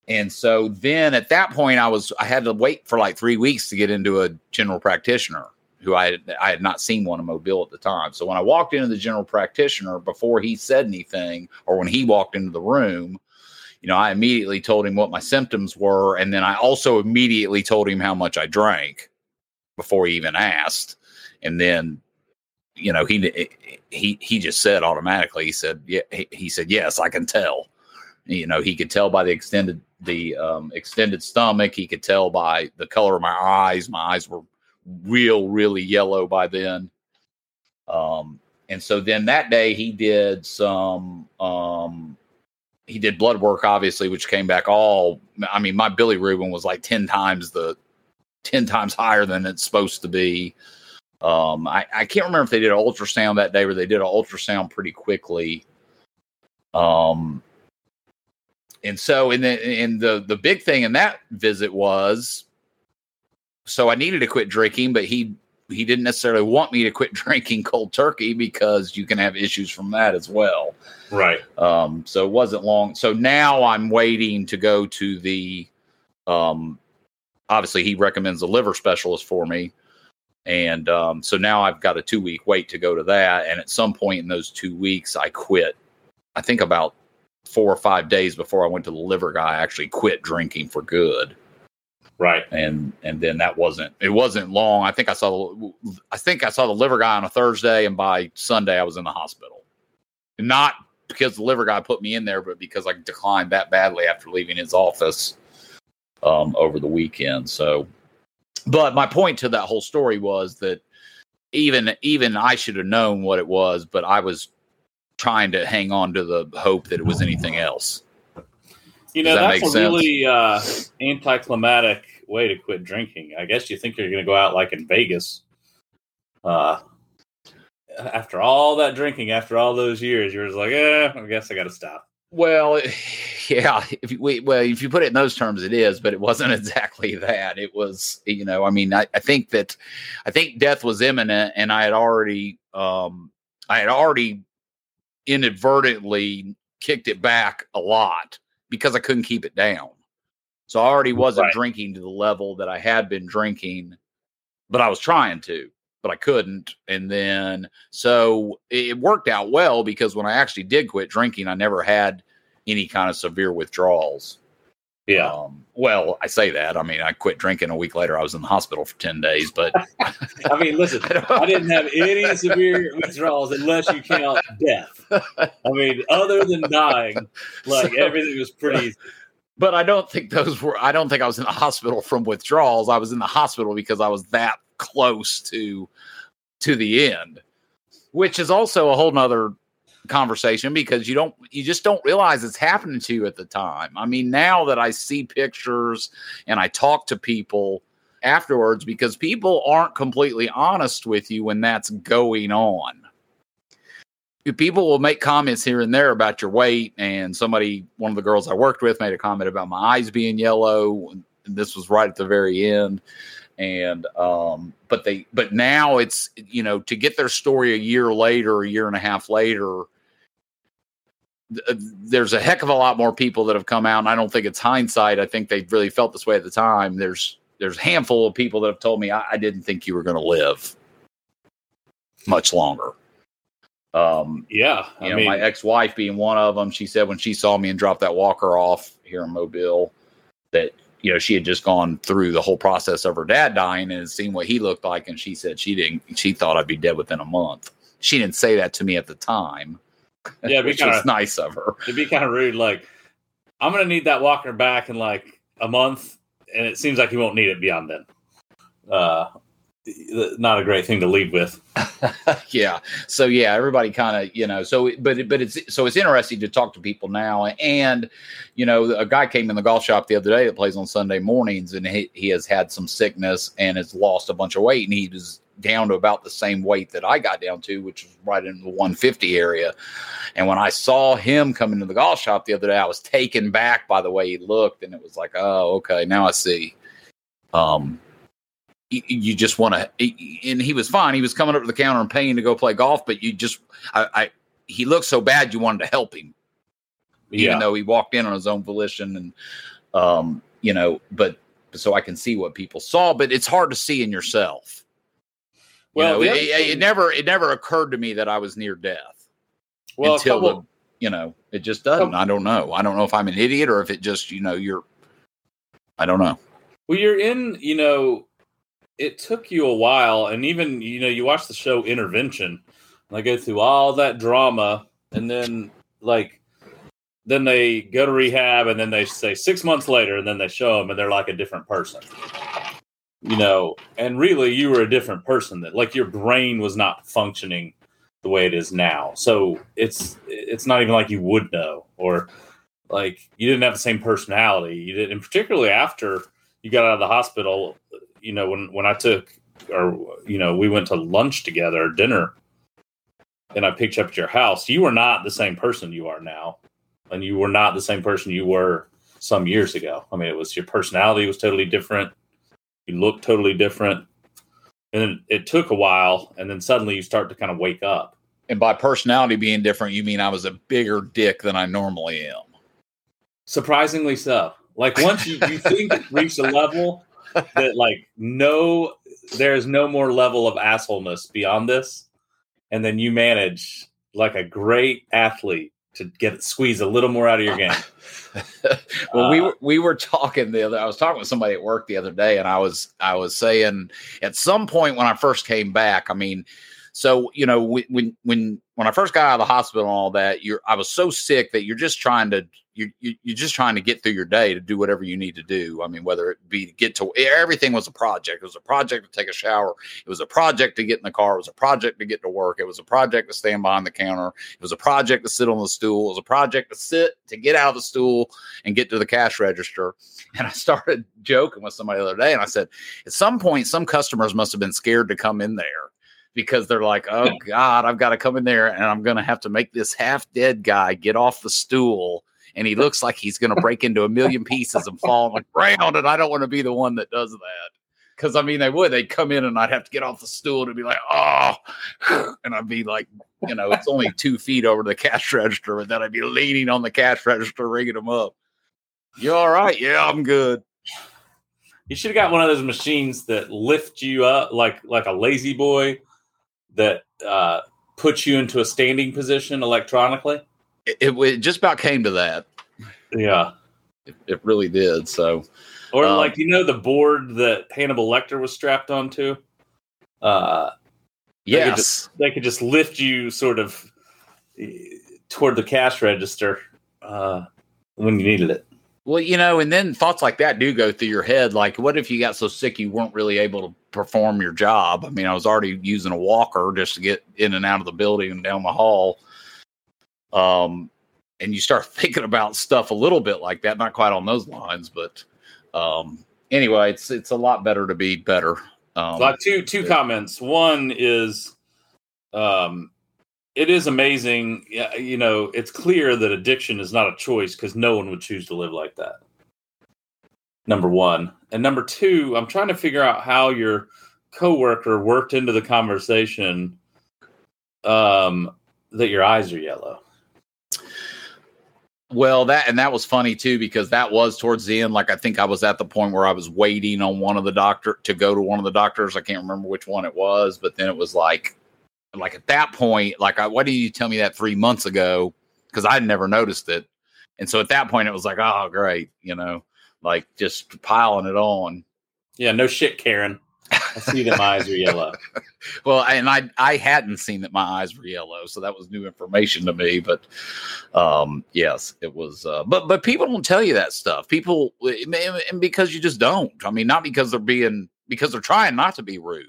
And so then at that point, I was I had to wait for like three weeks to get into a general practitioner who I had, I had not seen one in Mobile at the time. So when I walked into the general practitioner before he said anything, or when he walked into the room, you know, I immediately told him what my symptoms were, and then I also immediately told him how much I drank before he even asked. And then, you know, he he he just said automatically. He said, "Yeah." He, he said, "Yes, I can tell." You know, he could tell by the extended the um, extended stomach. He could tell by the color of my eyes. My eyes were real, really yellow by then. Um, and so then that day he did some um, he did blood work, obviously, which came back all. I mean, my bilirubin was like ten times the ten times higher than it's supposed to be. Um, I, I can't remember if they did an ultrasound that day or they did an ultrasound pretty quickly. Um, and so in the and the the big thing in that visit was so I needed to quit drinking, but he he didn't necessarily want me to quit <laughs> drinking cold turkey because you can have issues from that as well. Right. Um, so it wasn't long. So now I'm waiting to go to the. Um, obviously, he recommends a liver specialist for me, and um, so now I've got a two week wait to go to that. And at some point in those two weeks, I quit. I think about four or five days before I went to the liver guy, I actually quit drinking for good Right. and and then that wasn't it wasn't long. I think I saw the I think I saw the liver guy on a Thursday, and by Sunday I was in the hospital. Not because the liver guy put me in there, but because I declined that badly after leaving his office um, over the weekend. So, but my point to that whole story was that even even I should have known what it was, but I was trying to hang on to the hope that it was anything else. You know, that that's a sense? really uh, anticlimactic way to quit drinking. I guess you think you're going to go out like in Vegas. Uh, after all that drinking, after all those years, you're just like, eh, I guess I got to stop. Well, <laughs> yeah. If you, we, well, if you put it in those terms, it is, but it wasn't <laughs> exactly that. It was, you know, I mean, I, I think that, I think death was imminent, and I had already, um, I had already inadvertently kicked it back a lot because I couldn't keep it down. So I already wasn't Right. drinking to the level that I had been drinking, but I was trying to, but I couldn't. And then so it worked out well because when I actually did quit drinking, I never had any kind of severe withdrawals. Yeah. Um, well, I say that. I mean, I quit drinking a week later. I was in the hospital for 10 days, but <laughs> <laughs> I mean, listen, I didn't have any severe withdrawals unless you count death. I mean, other than dying, <laughs> like So- everything was pretty easy. but I don't think those were, I don't think I was in the hospital from withdrawals. I was in the hospital because I was that close to, to the end, which is also a whole nother conversation because you don't, you just don't realize it's happening to you at the time. I mean, now that I see pictures and I talk to people afterwards, because people aren't completely honest with you when that's going on. People will make comments here and there about your weight, and somebody, one of the girls I worked with, made a comment about my eyes being yellow. And this was right at the very end and um but they but now it's you know to get their story a year later a year and a half later there's a heck of a lot more people that have come out and i don't think it's hindsight i think they really felt this way at the time there's there's a handful of people that have told me i, I didn't think you were going to live much longer um Yeah. you I know, mean, my ex-wife being one of them. She said when she saw me and dropped that walker off here in Mobile, that you know she had just gone through the whole process of her dad dying and seen what he looked like, and she said she didn't. She thought I'd be dead within a month. She didn't say that to me at the time, yeah, which kind was of nice of her. it'd be kind of rude. Like, I'm gonna need that walker back in like a month, and it seems like he won't need it beyond then. Uh, not a great thing to lead with. <laughs> yeah. So yeah, everybody kind of you know. So but but it's so it's interesting to talk to people now. And you know, a guy came in the golf shop the other day that plays on Sunday mornings, and he he has had some sickness and has lost a bunch of weight, and he was down to about the same weight that I got down to, which was right in the 150 area. And when I saw him come into the golf shop the other day, I was taken back by the way he looked, and it was like, oh, okay, now I see. Um, you, just want to, and he was fine. He was coming up to the counter and paying to go play golf, but you just, I, I he looked so bad, you wanted to help him, even Yeah. though he walked in on his own volition, and um, you know, but so I can see what people saw, but it's hard to see in yourself. Well, Well, the it, it- it never it never occurred to me that I was near death well, until couple- the you know it just doesn't. I don't know. I don't know if I'm an idiot or if it just you know you're. I don't know. Well, you're in, you know, it took you a while, and even, you know, you watch the show Intervention, and they go through all that drama, and then, like, then they go to rehab, and then they say six months later, and then they show them, and they're like a different person. You know, and really, you were a different person. That, like, your brain was not functioning the way it is now. So it's it's not even like you would know, or like you didn't have the same personality. You didn't, and particularly after you got out of the hospital, you know, when when I took or you know, we went to lunch together, dinner, and I picked you up at your house, you were not the same person you are now. And you were not the same person you were some years ago. I mean, it was your personality was totally different. You look totally different. And then it took a while, and then suddenly you start to kind of wake up. And by personality being different, you mean I was a bigger dick than I normally am. Surprisingly so. Like once you, you think it's reached a level that like no there's no more level of assholeness beyond this. And then you manage like a great athlete to get squeeze a little more out of your game. <laughs> well, we Uh, were we were talking the other. I was talking with somebody at work the other day, and I was I was saying at some point when I first came back. I mean, so you know when when when when I first got out of the hospital and all that, you're I was so sick that you're just trying to you you you're just trying to get through your day to do whatever you need to do. I mean, whether it be to get to everything was a project. It was a project to take a shower. It was a project to get in the car. It was a project to get to work. It was a project to stand behind the counter. It was a project to sit on the stool. It was a project to sit to get out of the stool and get to the cash register. <laughs> And I started joking with somebody the other day, and I said, at some point, some customers must have been scared to come in there because they're like, oh God, I've got to come in there and I'm going to have to make this half dead guy get off the stool. And he looks like he's going to break into a million pieces and fall on the ground. And I don't want to be the one that does that. Because I mean, they would. They'd come in and I'd have to get off the stool to be like, oh, <sighs> and I'd be like, you know, it's only two feet over the cash register, and then I'd be leaning on the cash register, ringing them up. You all right? Yeah, I'm good. You should have got one of those machines that lift you up like like a La-Z-Boy that uh puts you into a standing position electronically. It, it, just about came to that. Yeah. It, it really did. So, Or Um, like you know the board that Hannibal Lecter was strapped onto? Uh They could yes. they could just lift you sort of eh, toward the cash register uh, when you needed it. Well, you know, and then thoughts like that do go through your head. Like, what if you got so sick you weren't really able to perform your job? I mean, I was already using a walker just to get in and out of the building and down the hall. Um, and you start <laughs> thinking about stuff a little bit like that, not quite on those lines, but um, anyway, it's it's a lot better to be better. Um, two two comments. One is, um, it is amazing. Yeah, You know, it's clear that addiction is not a choice because no one would choose to live like that. Number one, and number two, I'm trying to figure out how your coworker worked into the conversation um, that your eyes are yellow. Well, that and that was funny too because that was towards the end. Like I think I was at the point where I was waiting on one of the doctor to go to one of the doctors. I can't remember which one it was, but then it was like, like at that point, like I, why didn't you tell me that three months ago? Because I'd never noticed it, and so at that point it was like, oh great, you know, like just piling it on. Yeah, no shit, Karen. I see that my eyes are yellow. <laughs> Well, and I I hadn't seen that my eyes were yellow, so that was new information to me. But um, yes, it was. Uh, but but people don't tell you that stuff. People and because you just don't. I mean, not because they're being because they're trying not to be rude.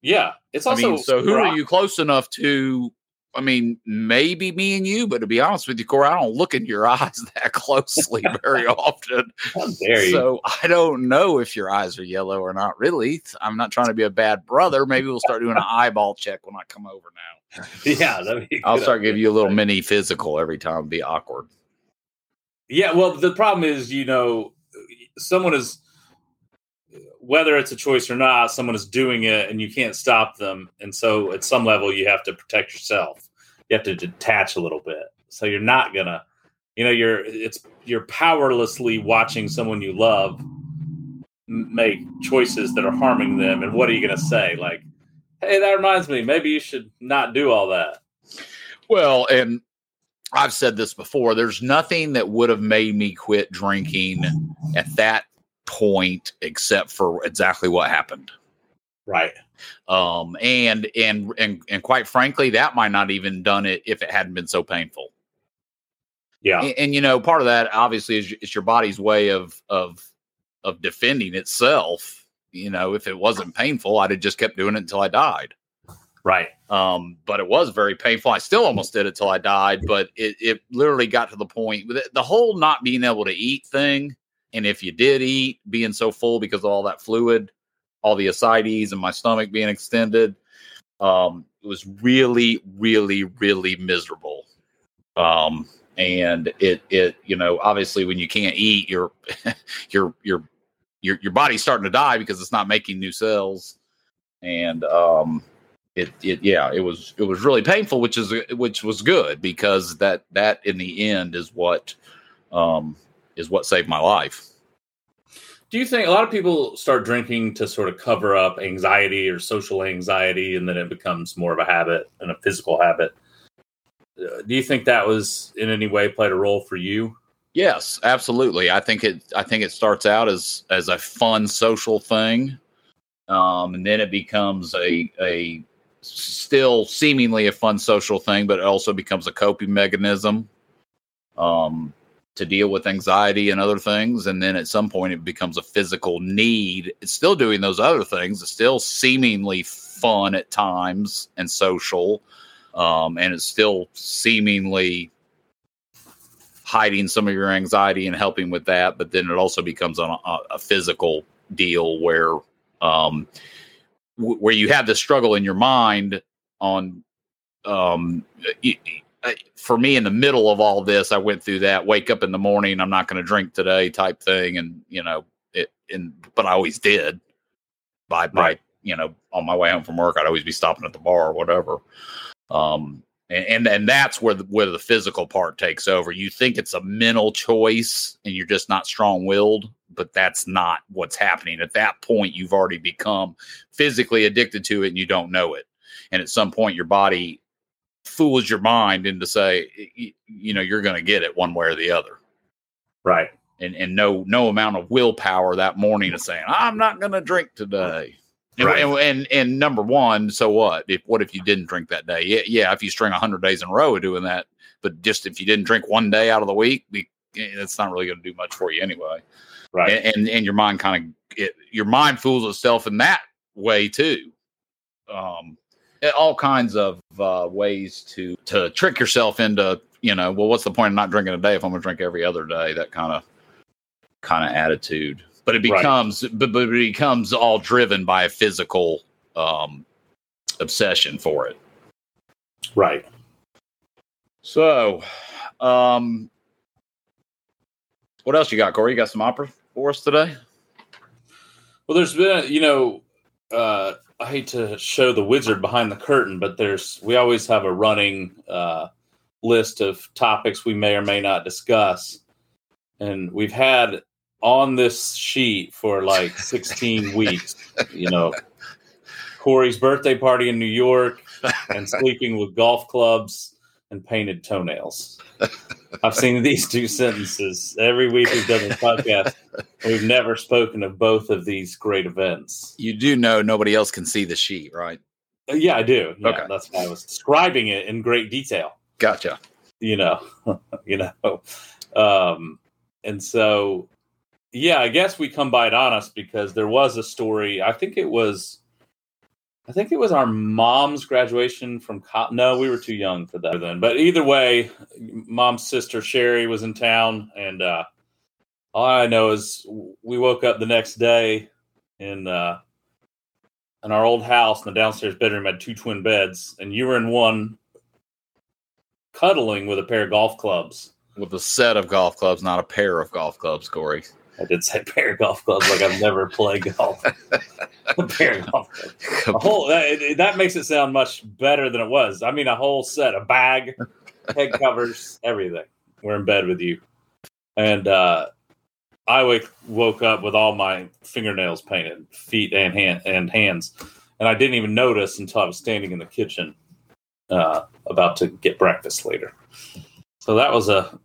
Yeah, it's I also mean, so who are you close enough to? I mean, maybe me and you, but to be honest with you, Corey, I don't look in your <laughs> eyes that closely very <laughs> often. How dare you? So I don't know if your eyes are yellow or not. Really, I'm not trying to be a bad brother. Maybe we'll start doing an eyeball check when I come over now. <laughs> yeah, that'd be a I'll start giving you a little mini physical every time. It'd be awkward. Yeah, well, the problem is, you know, someone is whether it's a choice or not, someone is doing it, and you can't stop them. And so, at some level, you have to protect yourself. You have to detach a little bit. So you're not gonna, you know, you're it's you're powerlessly watching someone you love make choices that are harming them. And what are you gonna say? Like, hey, that reminds me, maybe you should not do all that. Well, and I've said this before. There's nothing that would have made me quit drinking at that point except for exactly what happened. Right. Um, and and and and quite frankly, that might not even done it if it hadn't been so painful. Yeah. And, and, you know, part of that obviously is, is your body's way of of of defending itself. You know, if it wasn't painful, I'd have just kept doing it until I died. Right. Um, but it was very painful. I still almost did it till I died, but it, it literally got to the point with the whole not being able to eat thing. And if you did eat, being so full because of all that fluid, all the ascites and my stomach being extended, um, it was really, really, really miserable. Um, and it, it, you know, obviously when you can't eat, your, <laughs> your, your, your, your body's starting to die because it's not making new cells. And, um, it, it yeah it was it was really painful which is which was good because that that in the end is what um is what saved my life Do you think a lot of people start drinking to sort of cover up anxiety or social anxiety, and then it becomes more of a habit and a physical habit? Uh, Do you think that was in any way played a role for you? yes absolutely i think it i think it starts out as as a fun social thing um and then it becomes a a still seemingly a fun social thing but it also becomes a coping mechanism um to deal with anxiety and other things and then at some point it becomes a physical need. It's still doing those other things. It's still seemingly fun at times and social um and it's still seemingly hiding some of your anxiety and helping with that but then it also becomes a, a, a physical deal where um w- where you have this struggle in your mind on um for me in the middle of all this i went through that wake up in the morning i'm not going to drink today type thing and you know it and but i always did. By by Right. you know on my way home from work i'd always be stopping at the bar or whatever. Um and and, and that's where the, where the physical part takes over. You think it's a mental choice and you're just not strong-willed but that's not what's happening. At that point you've already become physically addicted to it and you don't know it. And at some point your body fools your mind into say you know you're going to get it one way or the other Right. and and no no amount of willpower that morning is saying i'm not going to drink today and, Right. and, and and number one so what if what if you didn't drink that day yeah yeah if you string 100 days in a row of doing that but just if you didn't drink one day out of the week eh, it's not really going to do much for you anyway Right. and and, and your mind kind of your mind fools itself in that way too um eh, all kinds of uh ways to to trick yourself into you know well what's the point of not drinking a day if i'm gonna drink every other day? That kind of kind of attitude. But it Right. becomes but, but it becomes all driven by a physical um obsession for it. Right. so um what else you got corey? You got some opera for us today? Well, there's been, you know, uh, I hate to show the wizard behind the curtain, but there's we always have a running uh, list of topics we may or may not discuss, and we've had on this sheet for like 16 <laughs> weeks. You know, Corey's birthday party in New York and <laughs> sleeping with golf clubs and painted toenails. I've seen these two sentences every week we've done this podcast. We've never spoken of both of these great events. you do know nobody else can see the sheet right Uh, Yeah, I do. Yeah, Okay. that's why I was describing it in great detail. gotcha You know, <laughs> you know, um, and so yeah, I guess we come by it honest because there was a story. I think it was I think it was our mom's graduation from co- no, we were too young for that then. But either way, mom's sister Sherry was in town, and uh, all I know is we woke up the next day in uh, in our old house. And the downstairs bedroom had two twin beds, and you were in one, cuddling with a pair of golf clubs. With a set of golf clubs, not a pair of golf clubs, Corey. I did say <laughs> pair of golf clubs like I've never played golf. <laughs> a pair of golf clubs. A whole that, that makes it sound much better than it was. I mean, a whole set, a bag, head <laughs> covers, everything. We're in bed with you, and uh, I wake, woke up with all my fingernails painted, feet and hand and hands, and I didn't even notice until I was standing in the kitchen, uh, about to get breakfast later. So that was a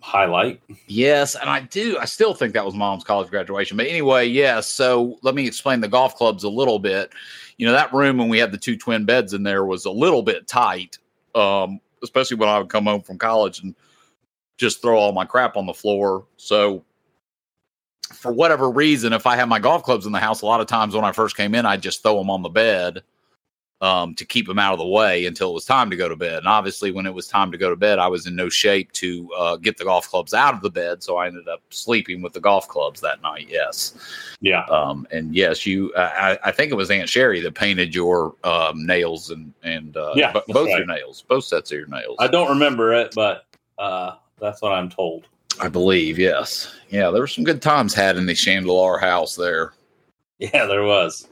highlight. Yes, and I do. I still think that was mom's college graduation. But anyway, yes. So let me explain the golf clubs a little bit. You know, that room when we had the two twin beds in there was a little bit tight, um, especially when I would come home from college and just throw all my crap on the floor. So for whatever reason, if I had my golf clubs in the house, a lot of times when I first came in, I'd just throw them on the bed um, to keep them out of the way until it was time to go to bed. And obviously, when it was time to go to bed, I was in no shape to uh, get the golf clubs out of the bed. So I ended up sleeping with the golf clubs that night. Yes. Yeah. Um, and yes, you. I, I think it was Aunt Sherry that painted your um, nails and and uh, Yeah, that's both right. your nails, both sets of your nails. I don't remember it, but uh, that's what I'm told. I believe. Yes. Yeah. There were some good times had in the Chandelier house there. Yeah, there was.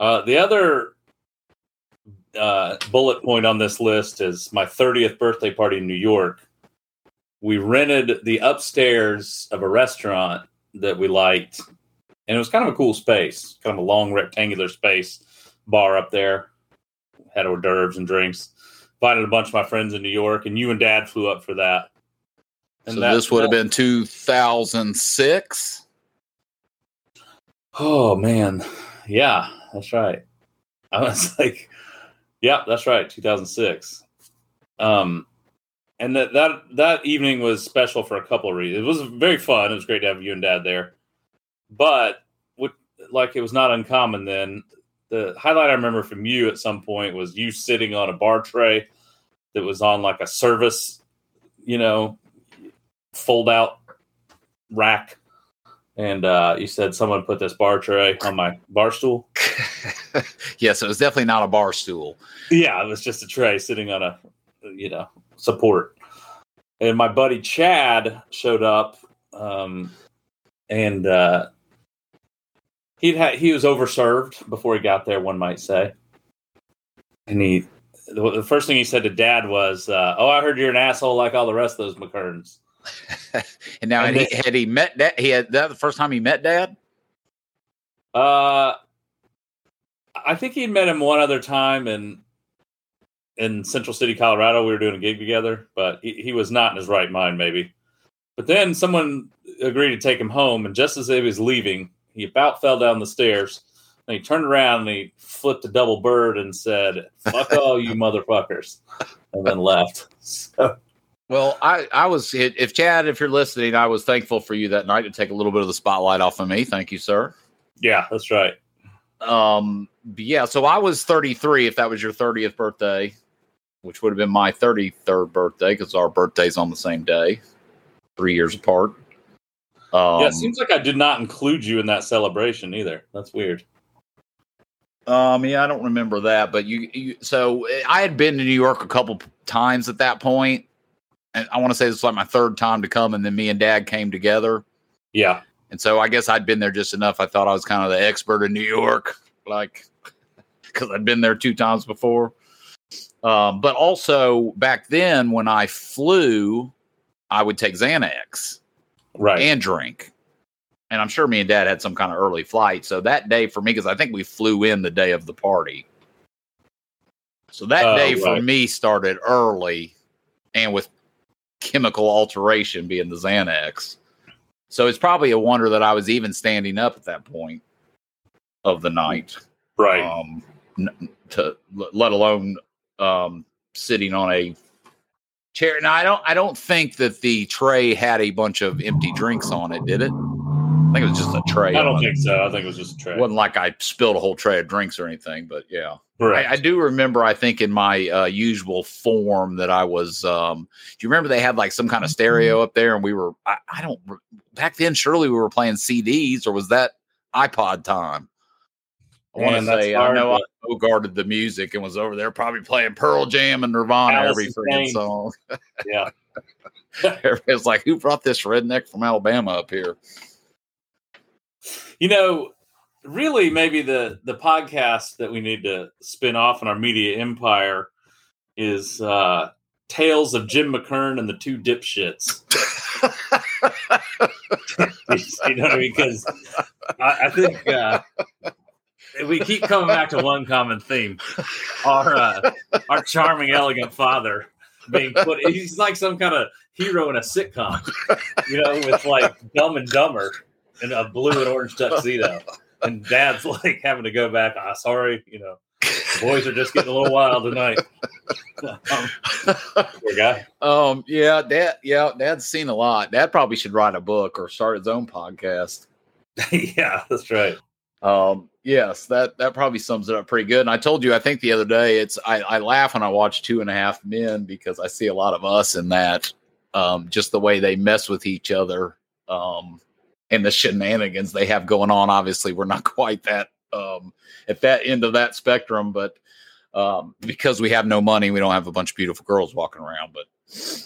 Uh, the other uh, bullet point on this list is my 30th birthday party in New York. We rented the upstairs of a restaurant that we liked, and it was kind of a cool space, kind of a long rectangular space, bar up there. Had hors d'oeuvres and drinks. Invited a bunch of my friends in New York, and you and Dad flew up for that. so that- this would have been 2006. Oh man, yeah, that's right. I was <laughs> like, yeah, that's right, 2006. Um, and that that that evening was special for a couple of reasons. It was very fun. It was great to have you and Dad there, but what like it was not uncommon then. The highlight I remember from you at some point was you sitting on a bar tray that was on like a service, you know, fold out rack and uh, you said someone put this bar tray on my bar stool. <laughs> yes, it was definitely not a bar stool. Yeah, it was just a tray sitting on a, you know, support. And my buddy Chad showed up, um, and uh, he'd had he was overserved before he got there. One might say, and he the, first thing he said to Dad was, uh, "Oh, I heard you're an asshole like all the rest of those McKerns." <laughs> And now And had he, had he met dad? He had that the first time he met dad. Uh, I think he'd met him one other time in in Central City, Colorado. We were doing a gig together, but he, he was not in his right mind, maybe. But then someone agreed to take him home, and just as he was leaving, he about fell down the stairs. And he turned around and he flipped a double bird and said, "Fuck <laughs> all you motherfuckers," and then left. So, Well, I I was if Chad, if you're listening, I was thankful for you that night to take a little bit of the spotlight off of me. Thank you, sir. yeah, that's right. Um, yeah, so I was 33 if that was your 30th birthday, which would have been my 33rd birthday because our birthdays on the same day, three years apart. Um, yeah, it seems like I did not include you in that celebration either. That's weird. Um, yeah, I don't remember that, but you, you so I had been to New York a couple times at that point, and I want to say this was like my third time to come, and then me and Dad came together, Yeah, and so I guess I'd been there just enough. I thought I was kind of the expert in New York, like because I'd been there two times before. Um, but also back then when I flew, I would take Xanax right. and drink. And I'm sure me and dad had some kind of early flight. So that day for me, because I think we flew in the day of the party. So that Oh, day for me started early and with chemical alteration being the Xanax. So it's probably a wonder that I was even standing up at that point of the night. right. Um, to let alone um, sitting on a chair. Now I don't I don't think that the tray had a bunch of empty drinks on it, did it? I think it was just a tray. I don't on it. think so. I think it was just a tray. It tray. wasn't like I spilled a whole tray of drinks or anything, but yeah. Correct. I, I do remember, I think, in my uh, usual form that I was. Um, do you remember they had like some kind of stereo up there, and we were? I, I don't. Back then, surely we were playing CDs, or was that iPod time? I want to say I hard, know I guarded the music and was over there probably playing Pearl Jam and Nirvana every freaking song. yeah. <laughs> Everybody's like, "Who brought this redneck from Alabama up here?" You know, really, maybe the the podcast that we need to spin off in our media empire is uh Tales of Jim McKern and the Two Dipshits. <laughs> you know? Because I, I think uh, we keep coming back to one common theme: our uh, our charming, elegant father being put. He's like some kind of hero in a sitcom, you know, with like Dumb and Dumber and a blue and orange tuxedo, and Dad's <laughs> like having to go back. Ah, sorry, you know, the boys are just getting a little wild tonight. um, <laughs> poor guy. Um, yeah, dad, yeah, dad's seen a lot. Dad probably should write a book or start his own podcast. <laughs> yeah, that's right. Um, yes, that that probably sums it up pretty good. And I told you, I think the other day, it's I, I laugh when I watch Two and a Half Men because I see a lot of us in that. Um, just the way they mess with each other, um, and the shenanigans they have going on. Obviously, we're not <laughs> quite that um at that end of that spectrum, but um, because we have no money, we don't have a bunch of beautiful girls walking around. But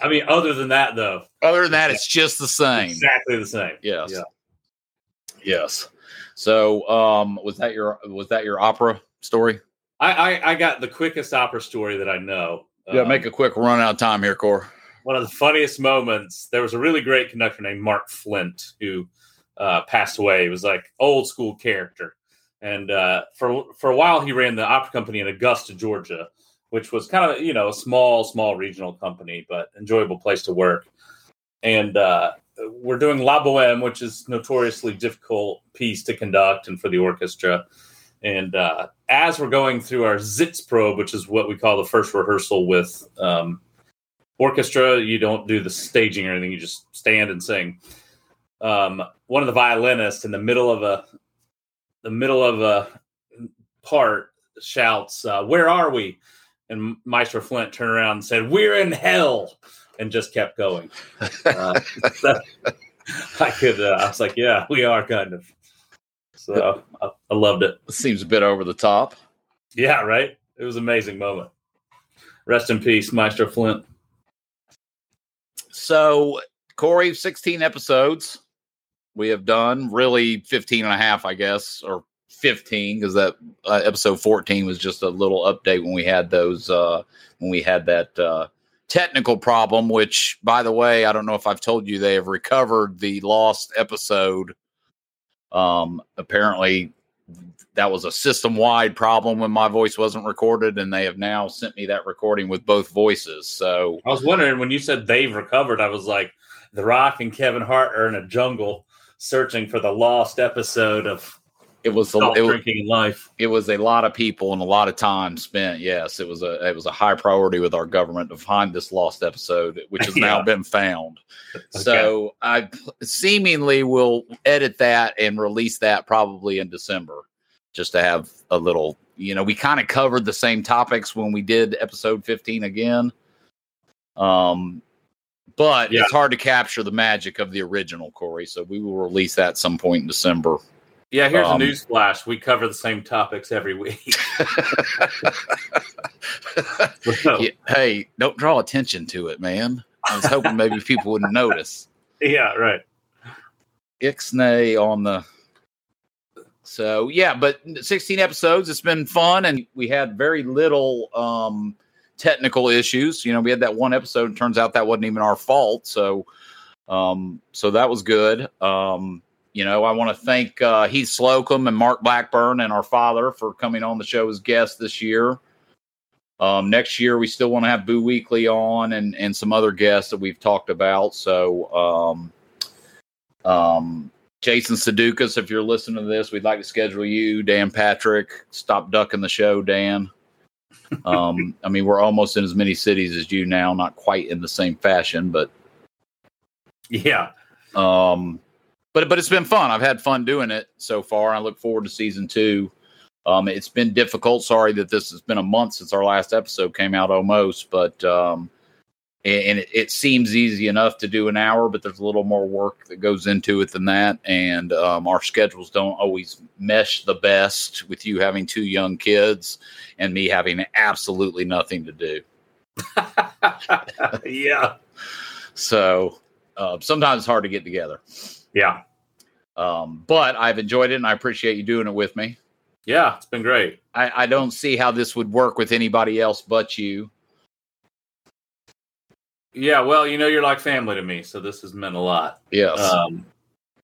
I mean, other than that, though, other than that, it's just the same. exactly the same. Yes. Yeah. Yes. So, um, was that your was that your opera story? I, I, I got the quickest opera story that I know. Yeah, Um, make a quick run out of time here, Core. one of the funniest moments. There was a really great conductor named Mark Flint who uh, passed away. He was like old school character, and uh, for for a while he ran the opera company in Augusta, Georgia, which was kind of you know a small small regional company, but enjoyable place to work. And uh, we're doing La Boheme, which is notoriously difficult piece to conduct and for the orchestra. And uh, as we're going through our Sitzprobe, which is what we call the first rehearsal with um, orchestra, you don't do the staging or anything; you just stand and sing. Um, one of the violinists in the middle of a the middle of a part shouts, uh, "Where are we?" And Maestro Flint turned around and said, "We're in hell," and just kept going. Uh, <laughs> so <laughs> I could. Uh, I was like, "Yeah, we are kind of." So I, I loved it. Seems a bit over the top. Yeah, right. It was an amazing moment. Rest in peace, Maestro Flint. So, Corey, 16 episodes we have done, really 15 and a half, I guess, or 15, because that uh, episode 14 was just a little update when we had those, uh, when we had that uh, technical problem, which, by the way, I don't know if I've told you, they have recovered the lost episode. Um, apparently, that was a system wide problem when my voice wasn't recorded, and they have now sent me that recording with both voices. So, I was wondering when you said they've recovered, I was like, The Rock and Kevin Hart are in a jungle searching for the lost episode of it was a, it, Drinking Life. it was a lot of people and a lot of time spent. Yes, it was a it was a high priority with our government to find this lost episode, which has <laughs> now been found. So I seemingly will edit that and release that probably in December, just to have a little. You know, we kind of covered the same topics when we did episode fifteen again. Um, but Yeah. it's hard to capture the magic of the original, Corey. So we will release that some point in December. Yeah, here's Um, a news flash. We cover the same topics every week. <laughs> So, Yeah, hey, don't draw attention to it, man. I was hoping maybe people wouldn't notice. yeah, right. Ixnay on the. So yeah, but 16 episodes. It's been fun, and we had very little um, technical issues. You know, we had that one episode. Turns out that wasn't even our fault. So, um, so that was good. Um, you know, I want to thank uh, Heath Slocum and Mark Blackburn and our father for coming on the show as guests this year. Um, next year, we still want to have Boo Weekley on and and some other guests that we've talked about. So, um, um, Jason Sudeikis, if you're listening to this, we'd like to schedule you. Dan Patrick, stop ducking the show, Dan. Um, I mean, we're almost in as many cities as you now, not quite in the same fashion, but Yeah. um, but but it's been fun. I've had fun doing it so far. I look forward to season two. Um, it's been difficult. Sorry that this has been a month since our last episode came out, almost. But um, and it, it, seems easy enough to do an hour, but there's a little more work that goes into it than that. And um, our schedules don't always mesh the best with you having two young kids and me having absolutely nothing to do. <laughs> yeah. So uh, sometimes it's hard to get together. Yeah. Um, but I've enjoyed it and I appreciate you doing it with me. Yeah, it's been great. I, I don't see how this would work with anybody else but you. Yeah, well, you know, you're like family to me, so this has meant a lot. Yes. Um,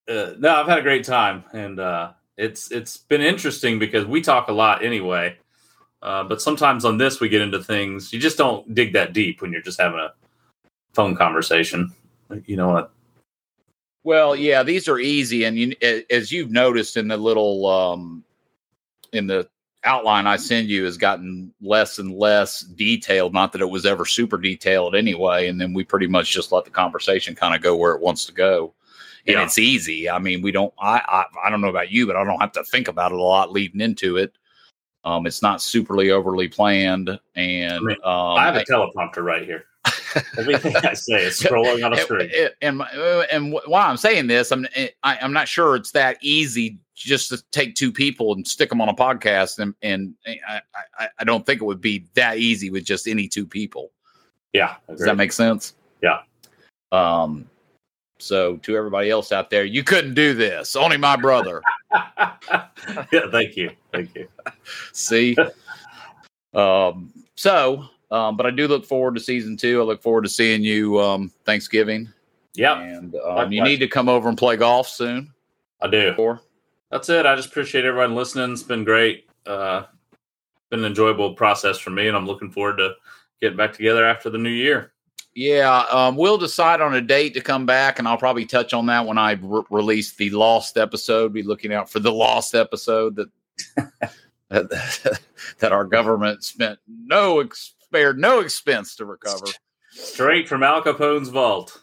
uh, no, I've had a great time, and uh, it's it's been interesting because we talk a lot anyway. Uh, but sometimes on this, we get into things you just don't dig that deep when you're just having a phone conversation. You know what? Well, yeah, these are easy, and you, as you've noticed in the little um, in the outline I send you has gotten less and less detailed. Not that it was ever super detailed anyway. And then we pretty much just let the conversation kind of go where it wants to go. And yeah. it's easy. I mean, we don't. I, I I don't know about you, but I don't have to think about it a lot leading into it. Um, it's not superly overly planned, and I, mean, um, I have a teleprompter right here. Everything <laughs> I say is scrolling on a screen. And and, and why I'm saying this, I'm I, am i am not sure it's that easy just to take two people and stick them on a podcast, and and I I, I don't think it would be that easy with just any two people. Yeah, does that make sense? Yeah. Um. So to everybody else out there, you couldn't do this. Only my brother. <laughs> yeah. Thank you. Thank you. See. Um. So um, but I do look forward to season two. I look forward to seeing you um, Thanksgiving. Yeah, and um, you need to come over and play golf soon. I do. That's it. I just appreciate everyone listening. It's been great. Uh, been an enjoyable process for me, and I'm looking forward to getting back together after the new year. Yeah, um, we'll decide on a date to come back, and I'll probably touch on that when I re- release the lost episode. Be looking out for the lost episode that <laughs> that, that our government spent no ex- spared no expense to recover. Straight from Al Capone's vault.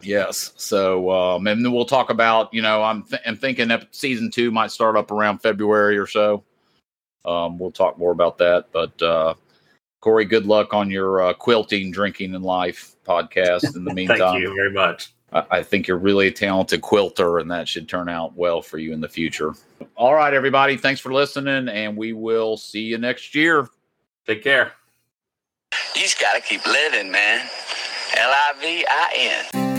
Yes. So, um, and then we'll talk about, you know, I'm, th- I'm thinking that season two might start up around February or so. Um, we'll talk more about that. But, uh, Corey, good luck on your uh, quilting, drinking, and life podcast. In the meantime, <laughs> thank you very much. I, I think you're really a talented quilter, and that should turn out well for you in the future. All right, everybody. Thanks for listening, and we will see you next year. Take care. You just got to keep living, man. L I V I N.